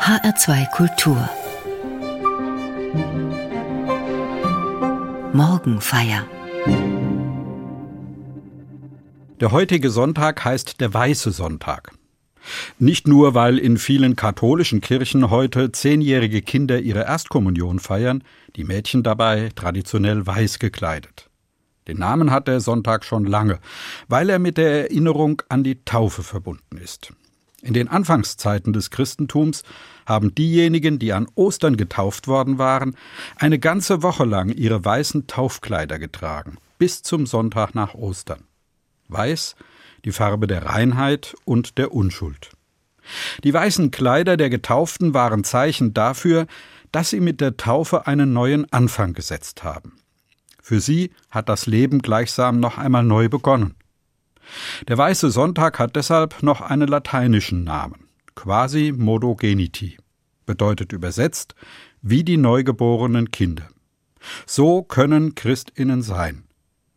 HR2 Kultur Morgenfeier Der heutige Sonntag heißt der Weiße Sonntag. Nicht nur, weil in vielen katholischen Kirchen heute zehnjährige Kinder ihre Erstkommunion feiern, die Mädchen dabei traditionell weiß gekleidet. Den Namen hat der Sonntag schon lange, weil er mit der Erinnerung an die Taufe verbunden ist. In den Anfangszeiten des Christentums haben diejenigen, die an Ostern getauft worden waren, eine ganze Woche lang ihre weißen Taufkleider getragen, bis zum Sonntag nach Ostern. Weiß, die Farbe der Reinheit und der Unschuld. Die weißen Kleider der Getauften waren Zeichen dafür, dass sie mit der Taufe einen neuen Anfang gesetzt haben. Für sie hat das Leben gleichsam noch einmal neu begonnen. Der Weiße Sonntag hat deshalb noch einen lateinischen Namen, quasi modogeniti, bedeutet übersetzt wie die neugeborenen Kinder. So können Christinnen sein,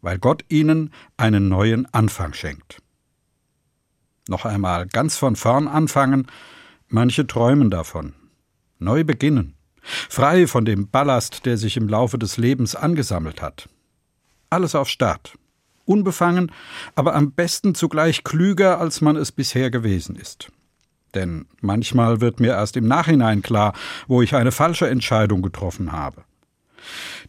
weil Gott ihnen einen neuen Anfang schenkt. Noch einmal ganz von vorn anfangen, manche träumen davon. Neu beginnen, frei von dem Ballast, der sich im Laufe des Lebens angesammelt hat. Alles auf Start, unbefangen, aber am besten zugleich klüger, als man es bisher gewesen ist. Denn manchmal wird mir erst im Nachhinein klar, wo ich eine falsche Entscheidung getroffen habe.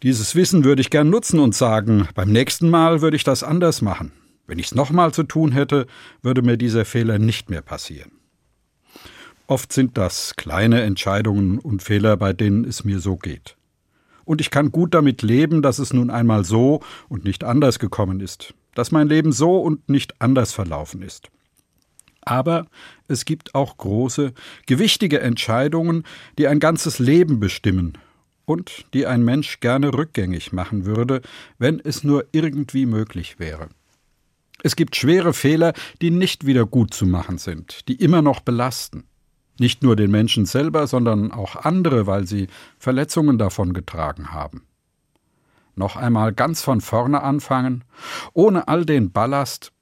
Dieses Wissen würde ich gern nutzen und sagen, beim nächsten Mal würde ich das anders machen. Wenn ich es nochmal zu tun hätte, würde mir dieser Fehler nicht mehr passieren. Oft sind das kleine Entscheidungen und Fehler, bei denen es mir so geht und ich kann gut damit leben, dass es nun einmal so und nicht anders gekommen ist, dass mein Leben so und nicht anders verlaufen ist. Aber es gibt auch große, gewichtige Entscheidungen, die ein ganzes Leben bestimmen und die ein Mensch gerne rückgängig machen würde, wenn es nur irgendwie möglich wäre. Es gibt schwere Fehler, die nicht wieder gut zu machen sind, die immer noch belasten. Nicht nur den Menschen selber, sondern auch andere, weil sie Verletzungen davon getragen haben. Noch einmal ganz von vorne anfangen, ohne all den Ballast,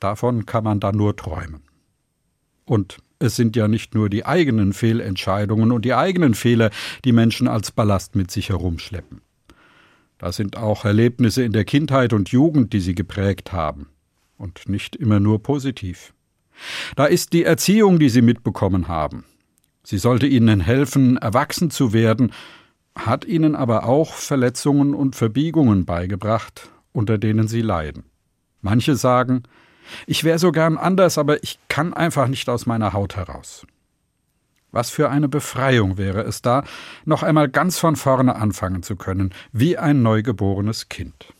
davon kann man dann nur träumen. Und es sind ja nicht nur die eigenen Fehlentscheidungen und die eigenen Fehler, die Menschen als Ballast mit sich herumschleppen. Da sind auch Erlebnisse in der Kindheit und Jugend, die sie geprägt haben, und nicht immer nur positiv. Da ist die Erziehung, die sie mitbekommen haben. Sie sollte ihnen helfen, erwachsen zu werden, hat ihnen aber auch Verletzungen und Verbiegungen beigebracht, unter denen sie leiden. Manche sagen, ich wäre so gern anders, aber ich kann einfach nicht aus meiner Haut heraus. Was für eine Befreiung wäre es da, noch einmal ganz von vorne anfangen zu können, wie ein neugeborenes Kind.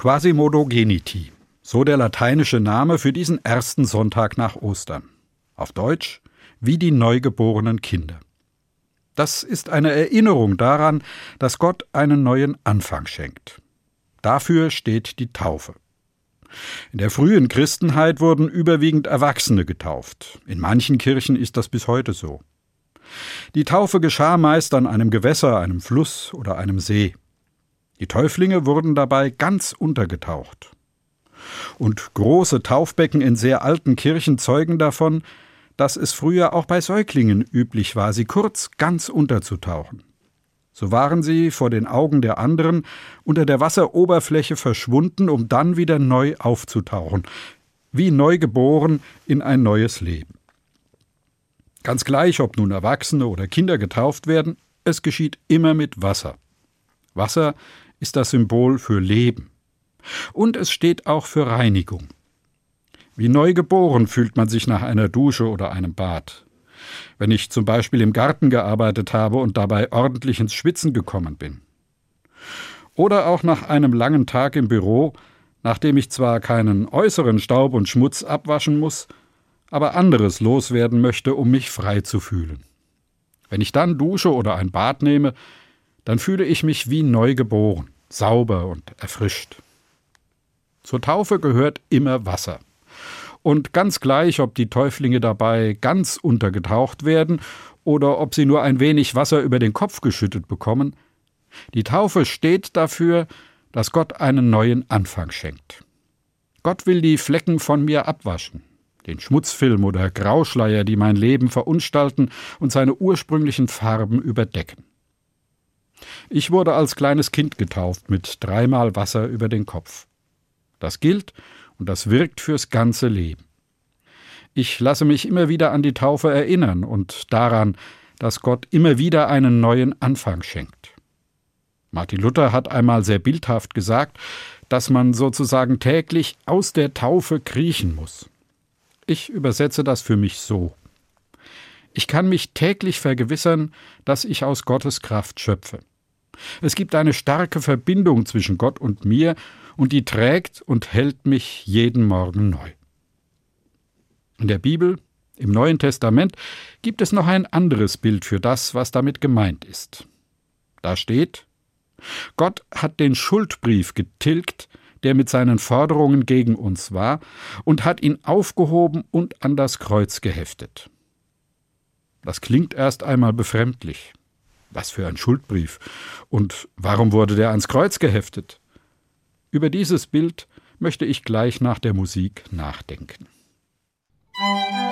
Quasimodo geniti, so der lateinische Name für diesen ersten Sonntag nach Ostern. Auf Deutsch wie die neugeborenen Kinder. Das ist eine Erinnerung daran, dass Gott einen neuen Anfang schenkt. Dafür steht die Taufe. In der frühen Christenheit wurden überwiegend Erwachsene getauft. In manchen Kirchen ist das bis heute so. Die Taufe geschah meist an einem Gewässer, einem Fluss oder einem See. Die Täuflinge wurden dabei ganz untergetaucht. Und große Taufbecken in sehr alten Kirchen zeugen davon, dass es früher auch bei Säuglingen üblich war, sie kurz ganz unterzutauchen. So waren sie vor den Augen der anderen unter der Wasseroberfläche verschwunden, um dann wieder neu aufzutauchen, wie neu geboren in ein neues Leben. Ganz gleich, ob nun Erwachsene oder Kinder getauft werden, es geschieht immer mit Wasser. Wasser ist das Symbol für Leben. Und es steht auch für Reinigung. Wie neu geboren fühlt man sich nach einer Dusche oder einem Bad. Wenn ich zum Beispiel im Garten gearbeitet habe und dabei ordentlich ins Schwitzen gekommen bin. Oder auch nach einem langen Tag im Büro, nachdem ich zwar keinen äußeren Staub und Schmutz abwaschen muss, aber anderes loswerden möchte, um mich frei zu fühlen. Wenn ich dann dusche oder ein Bad nehme, dann fühle ich mich wie neu geboren, sauber und erfrischt. Zur Taufe gehört immer Wasser. Und ganz gleich, ob die Täuflinge dabei ganz untergetaucht werden oder ob sie nur ein wenig Wasser über den Kopf geschüttet bekommen, die Taufe steht dafür, dass Gott einen neuen Anfang schenkt. Gott will die Flecken von mir abwaschen, den Schmutzfilm oder Grauschleier, die mein Leben verunstalten und seine ursprünglichen Farben überdecken. Ich wurde als kleines Kind getauft mit dreimal Wasser über den Kopf. Das gilt und das wirkt fürs ganze Leben. Ich lasse mich immer wieder an die Taufe erinnern und daran, dass Gott immer wieder einen neuen Anfang schenkt. Martin Luther hat einmal sehr bildhaft gesagt, dass man sozusagen täglich aus der Taufe kriechen muss. Ich übersetze das für mich so. Ich kann mich täglich vergewissern, dass ich aus Gottes Kraft schöpfe. Es gibt eine starke Verbindung zwischen Gott und mir, und die trägt und hält mich jeden Morgen neu. In der Bibel, im Neuen Testament, gibt es noch ein anderes Bild für das, was damit gemeint ist. Da steht Gott hat den Schuldbrief getilgt, der mit seinen Forderungen gegen uns war, und hat ihn aufgehoben und an das Kreuz geheftet. Das klingt erst einmal befremdlich. Was für ein Schuldbrief. Und warum wurde der ans Kreuz geheftet? Über dieses Bild möchte ich gleich nach der Musik nachdenken. Musik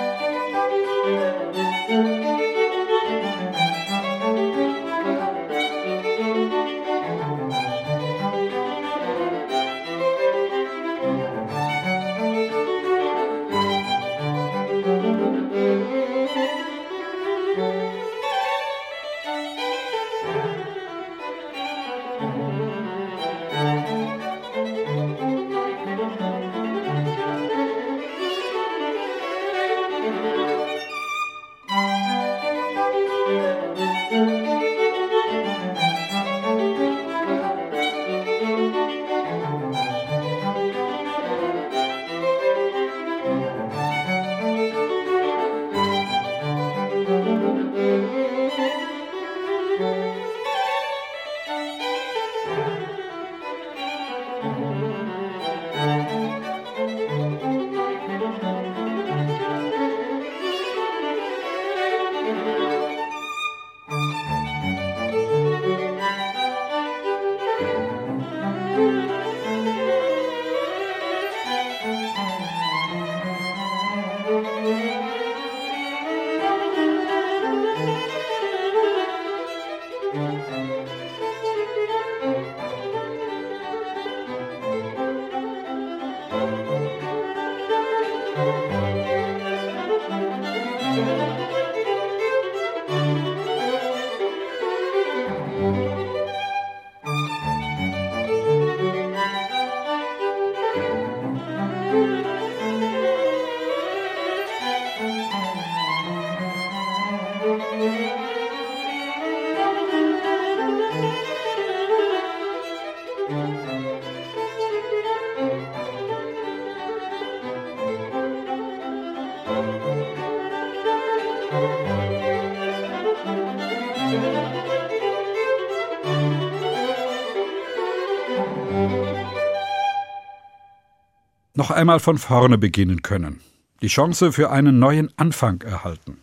noch einmal von vorne beginnen können, die Chance für einen neuen Anfang erhalten.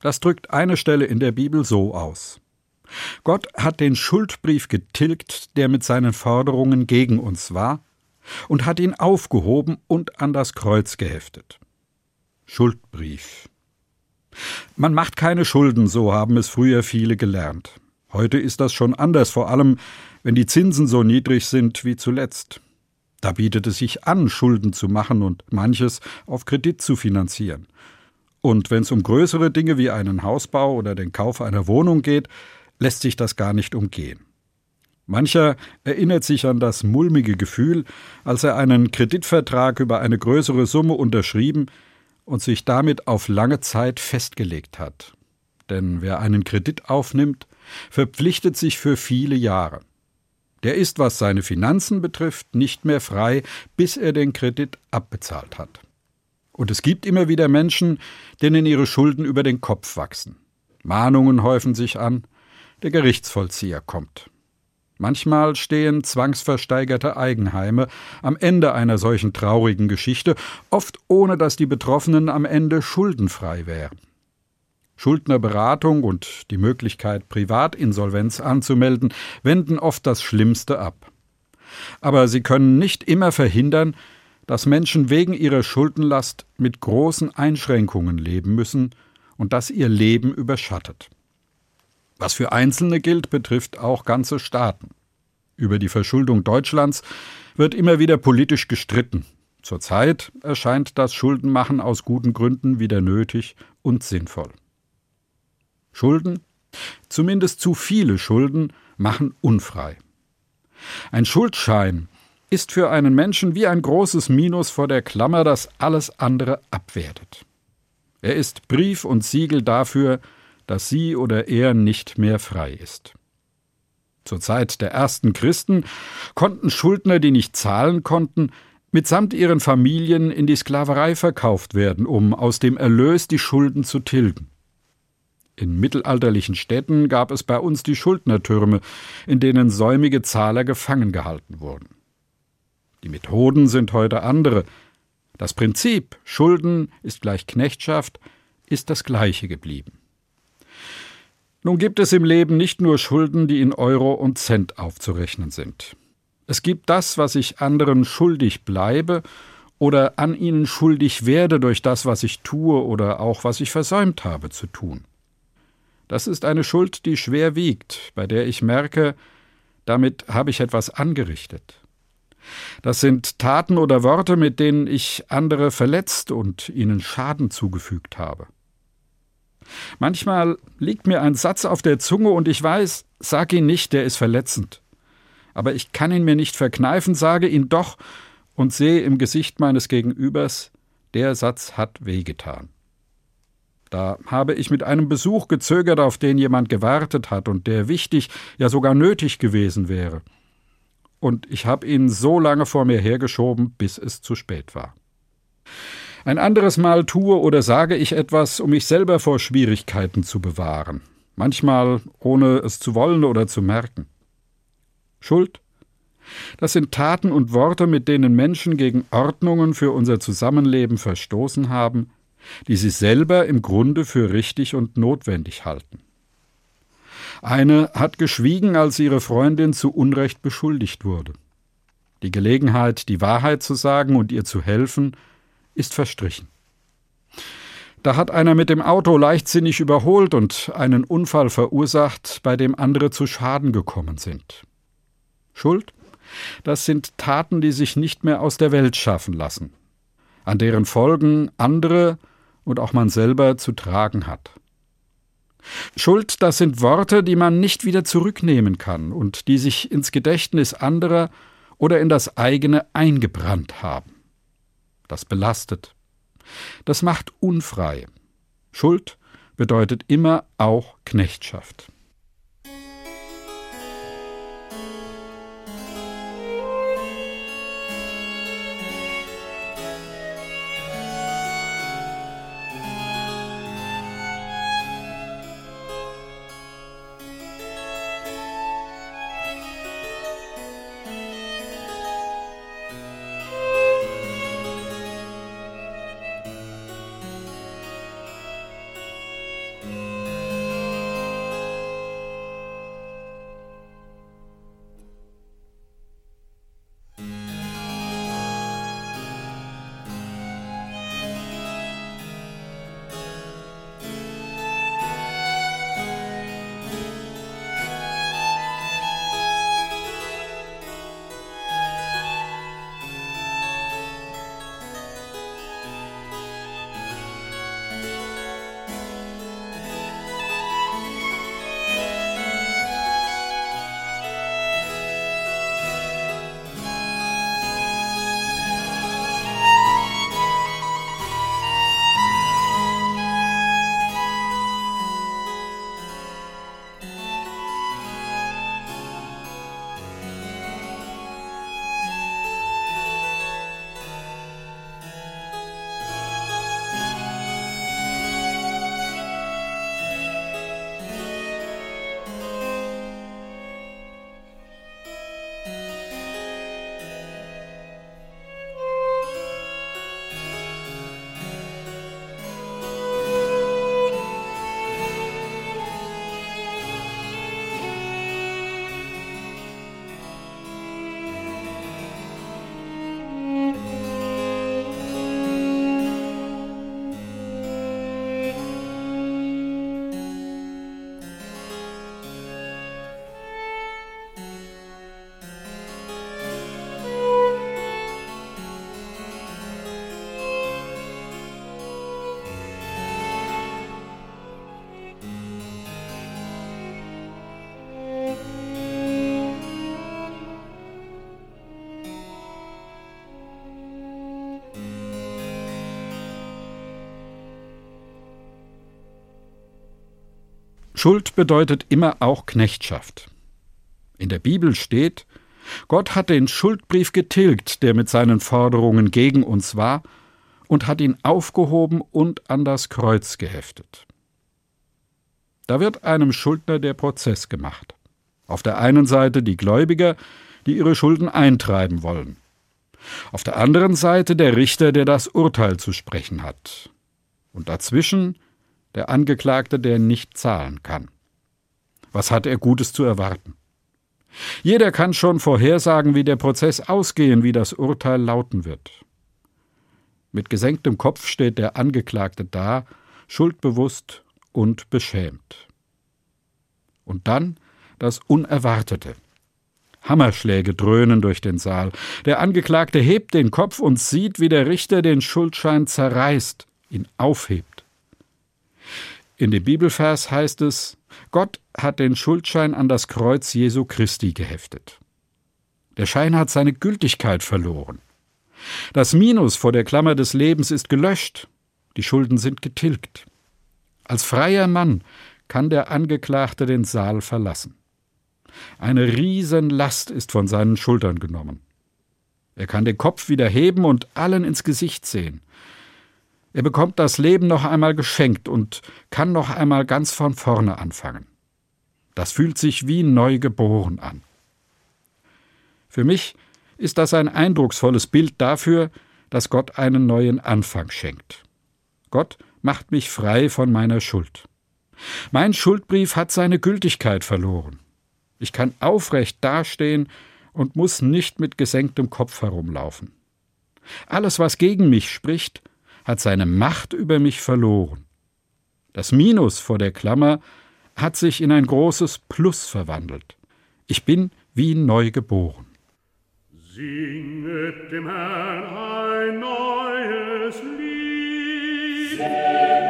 Das drückt eine Stelle in der Bibel so aus. Gott hat den Schuldbrief getilgt, der mit seinen Forderungen gegen uns war, und hat ihn aufgehoben und an das Kreuz geheftet. Schuldbrief. Man macht keine Schulden, so haben es früher viele gelernt. Heute ist das schon anders, vor allem wenn die Zinsen so niedrig sind wie zuletzt. Da bietet es sich an, Schulden zu machen und manches auf Kredit zu finanzieren. Und wenn es um größere Dinge wie einen Hausbau oder den Kauf einer Wohnung geht, lässt sich das gar nicht umgehen. Mancher erinnert sich an das mulmige Gefühl, als er einen Kreditvertrag über eine größere Summe unterschrieben und sich damit auf lange Zeit festgelegt hat. Denn wer einen Kredit aufnimmt, verpflichtet sich für viele Jahre. Der ist, was seine Finanzen betrifft, nicht mehr frei, bis er den Kredit abbezahlt hat. Und es gibt immer wieder Menschen, denen ihre Schulden über den Kopf wachsen. Mahnungen häufen sich an, der Gerichtsvollzieher kommt. Manchmal stehen zwangsversteigerte Eigenheime am Ende einer solchen traurigen Geschichte, oft ohne dass die Betroffenen am Ende schuldenfrei wären. Schuldnerberatung und die Möglichkeit, Privatinsolvenz anzumelden, wenden oft das Schlimmste ab. Aber sie können nicht immer verhindern, dass Menschen wegen ihrer Schuldenlast mit großen Einschränkungen leben müssen und das ihr Leben überschattet. Was für Einzelne gilt, betrifft auch ganze Staaten. Über die Verschuldung Deutschlands wird immer wieder politisch gestritten. Zurzeit erscheint das Schuldenmachen aus guten Gründen wieder nötig und sinnvoll. Schulden, zumindest zu viele Schulden, machen unfrei. Ein Schuldschein ist für einen Menschen wie ein großes Minus vor der Klammer, das alles andere abwertet. Er ist Brief und Siegel dafür, dass sie oder er nicht mehr frei ist. Zur Zeit der ersten Christen konnten Schuldner, die nicht zahlen konnten, mitsamt ihren Familien in die Sklaverei verkauft werden, um aus dem Erlös die Schulden zu tilgen. In mittelalterlichen Städten gab es bei uns die Schuldnertürme, in denen säumige Zahler gefangen gehalten wurden. Die Methoden sind heute andere. Das Prinzip Schulden ist gleich Knechtschaft ist das gleiche geblieben. Nun gibt es im Leben nicht nur Schulden, die in Euro und Cent aufzurechnen sind. Es gibt das, was ich anderen schuldig bleibe oder an ihnen schuldig werde durch das, was ich tue oder auch was ich versäumt habe zu tun. Das ist eine Schuld, die schwer wiegt, bei der ich merke, damit habe ich etwas angerichtet. Das sind Taten oder Worte, mit denen ich andere verletzt und ihnen Schaden zugefügt habe. Manchmal liegt mir ein Satz auf der Zunge und ich weiß, sag ihn nicht, der ist verletzend. Aber ich kann ihn mir nicht verkneifen, sage ihn doch und sehe im Gesicht meines Gegenübers, der Satz hat wehgetan. Da habe ich mit einem Besuch gezögert, auf den jemand gewartet hat und der wichtig, ja sogar nötig gewesen wäre. Und ich habe ihn so lange vor mir hergeschoben, bis es zu spät war. Ein anderes Mal tue oder sage ich etwas, um mich selber vor Schwierigkeiten zu bewahren, manchmal ohne es zu wollen oder zu merken. Schuld? Das sind Taten und Worte, mit denen Menschen gegen Ordnungen für unser Zusammenleben verstoßen haben, die sie selber im Grunde für richtig und notwendig halten. Eine hat geschwiegen, als ihre Freundin zu Unrecht beschuldigt wurde. Die Gelegenheit, die Wahrheit zu sagen und ihr zu helfen, ist verstrichen. Da hat einer mit dem Auto leichtsinnig überholt und einen Unfall verursacht, bei dem andere zu Schaden gekommen sind. Schuld? Das sind Taten, die sich nicht mehr aus der Welt schaffen lassen, an deren Folgen andere und auch man selber zu tragen hat. Schuld, das sind Worte, die man nicht wieder zurücknehmen kann und die sich ins Gedächtnis anderer oder in das eigene eingebrannt haben. Das belastet. Das macht unfrei. Schuld bedeutet immer auch Knechtschaft. Schuld bedeutet immer auch Knechtschaft. In der Bibel steht, Gott hat den Schuldbrief getilgt, der mit seinen Forderungen gegen uns war, und hat ihn aufgehoben und an das Kreuz geheftet. Da wird einem Schuldner der Prozess gemacht. Auf der einen Seite die Gläubiger, die ihre Schulden eintreiben wollen. Auf der anderen Seite der Richter, der das Urteil zu sprechen hat. Und dazwischen der Angeklagte, der nicht zahlen kann. Was hat er Gutes zu erwarten? Jeder kann schon vorhersagen, wie der Prozess ausgehen, wie das Urteil lauten wird. Mit gesenktem Kopf steht der Angeklagte da, schuldbewusst und beschämt. Und dann das Unerwartete. Hammerschläge dröhnen durch den Saal. Der Angeklagte hebt den Kopf und sieht, wie der Richter den Schuldschein zerreißt, ihn aufhebt. In dem Bibelvers heißt es, Gott hat den Schuldschein an das Kreuz Jesu Christi geheftet. Der Schein hat seine Gültigkeit verloren. Das Minus vor der Klammer des Lebens ist gelöscht, die Schulden sind getilgt. Als freier Mann kann der Angeklagte den Saal verlassen. Eine Riesenlast ist von seinen Schultern genommen. Er kann den Kopf wieder heben und allen ins Gesicht sehen. Er bekommt das Leben noch einmal geschenkt und kann noch einmal ganz von vorne anfangen. Das fühlt sich wie neu geboren an. Für mich ist das ein eindrucksvolles Bild dafür, dass Gott einen neuen Anfang schenkt. Gott macht mich frei von meiner Schuld. Mein Schuldbrief hat seine Gültigkeit verloren. Ich kann aufrecht dastehen und muss nicht mit gesenktem Kopf herumlaufen. Alles, was gegen mich spricht, hat seine Macht über mich verloren. Das Minus vor der Klammer hat sich in ein großes Plus verwandelt. Ich bin wie neu geboren. Singet dem Herrn ein neues Lied.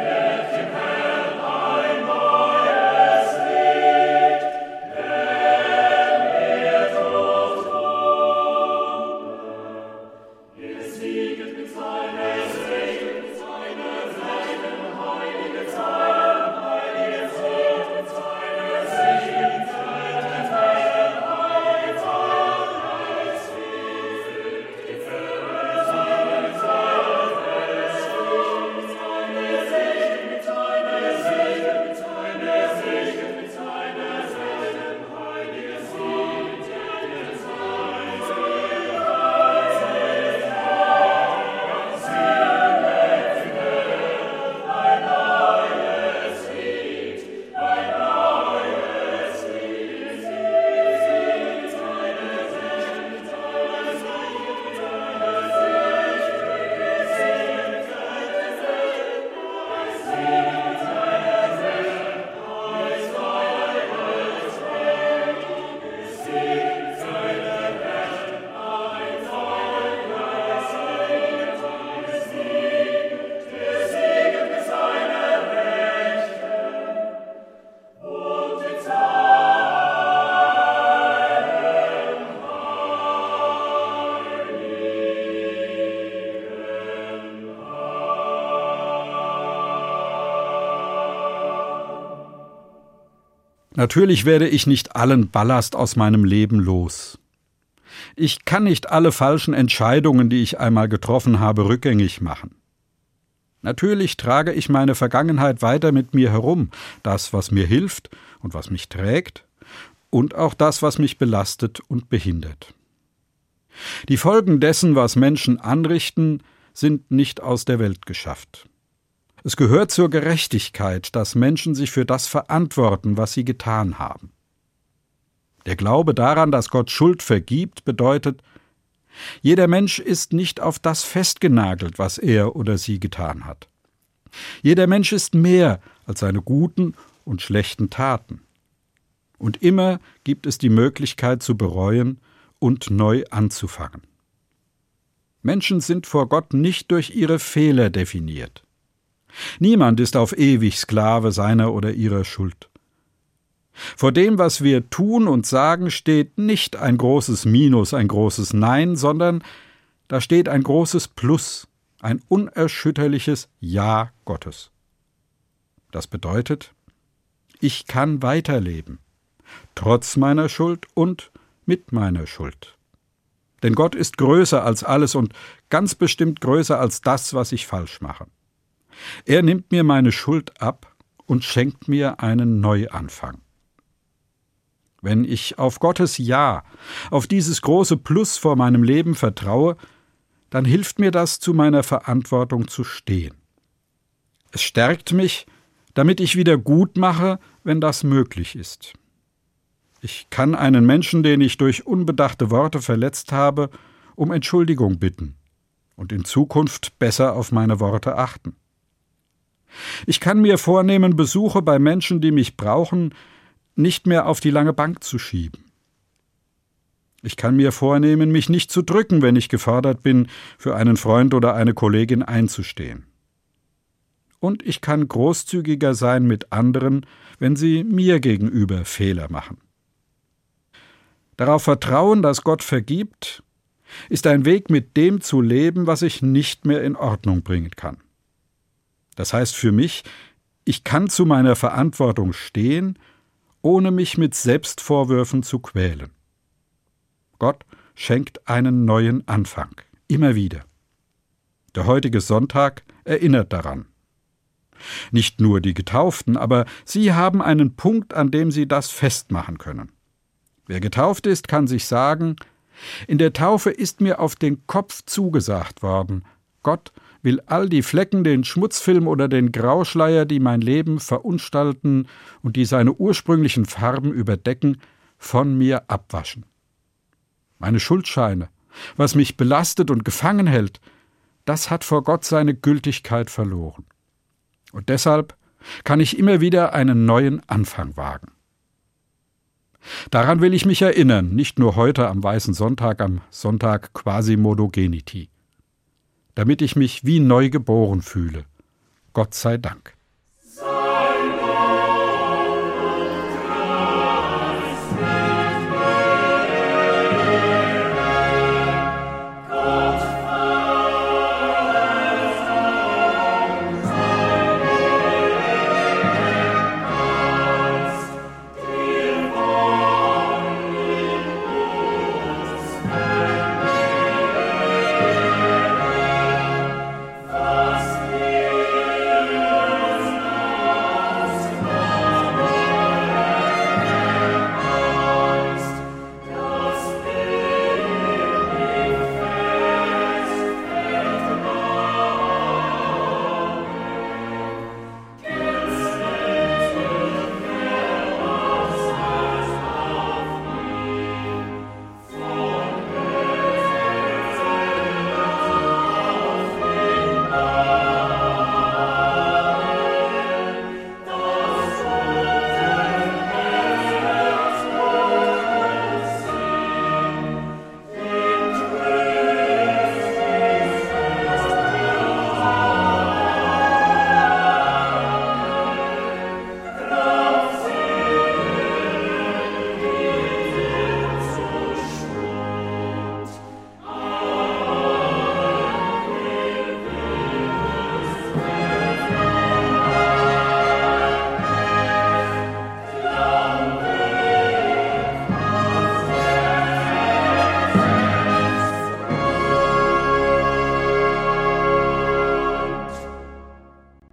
Natürlich werde ich nicht allen Ballast aus meinem Leben los. Ich kann nicht alle falschen Entscheidungen, die ich einmal getroffen habe, rückgängig machen. Natürlich trage ich meine Vergangenheit weiter mit mir herum, das, was mir hilft und was mich trägt, und auch das, was mich belastet und behindert. Die Folgen dessen, was Menschen anrichten, sind nicht aus der Welt geschafft. Es gehört zur Gerechtigkeit, dass Menschen sich für das verantworten, was sie getan haben. Der Glaube daran, dass Gott Schuld vergibt, bedeutet, jeder Mensch ist nicht auf das festgenagelt, was er oder sie getan hat. Jeder Mensch ist mehr als seine guten und schlechten Taten. Und immer gibt es die Möglichkeit zu bereuen und neu anzufangen. Menschen sind vor Gott nicht durch ihre Fehler definiert. Niemand ist auf ewig Sklave seiner oder ihrer Schuld. Vor dem, was wir tun und sagen, steht nicht ein großes Minus, ein großes Nein, sondern da steht ein großes Plus, ein unerschütterliches Ja Gottes. Das bedeutet, Ich kann weiterleben, trotz meiner Schuld und mit meiner Schuld. Denn Gott ist größer als alles und ganz bestimmt größer als das, was ich falsch mache. Er nimmt mir meine Schuld ab und schenkt mir einen Neuanfang. Wenn ich auf Gottes Ja, auf dieses große Plus vor meinem Leben vertraue, dann hilft mir das, zu meiner Verantwortung zu stehen. Es stärkt mich, damit ich wieder gut mache, wenn das möglich ist. Ich kann einen Menschen, den ich durch unbedachte Worte verletzt habe, um Entschuldigung bitten und in Zukunft besser auf meine Worte achten. Ich kann mir vornehmen, Besuche bei Menschen, die mich brauchen, nicht mehr auf die lange Bank zu schieben. Ich kann mir vornehmen, mich nicht zu drücken, wenn ich gefordert bin, für einen Freund oder eine Kollegin einzustehen. Und ich kann großzügiger sein mit anderen, wenn sie mir gegenüber Fehler machen. Darauf vertrauen, dass Gott vergibt, ist ein Weg, mit dem zu leben, was ich nicht mehr in Ordnung bringen kann. Das heißt für mich, ich kann zu meiner Verantwortung stehen, ohne mich mit Selbstvorwürfen zu quälen. Gott schenkt einen neuen Anfang, immer wieder. Der heutige Sonntag erinnert daran. Nicht nur die Getauften, aber sie haben einen Punkt, an dem sie das festmachen können. Wer getauft ist, kann sich sagen, in der Taufe ist mir auf den Kopf zugesagt worden, Gott will all die Flecken, den Schmutzfilm oder den Grauschleier, die mein Leben verunstalten und die seine ursprünglichen Farben überdecken, von mir abwaschen. Meine Schuldscheine, was mich belastet und gefangen hält, das hat vor Gott seine Gültigkeit verloren. Und deshalb kann ich immer wieder einen neuen Anfang wagen. Daran will ich mich erinnern, nicht nur heute am Weißen Sonntag, am Sonntag Quasimodogeniti damit ich mich wie neu geboren fühle. Gott sei Dank.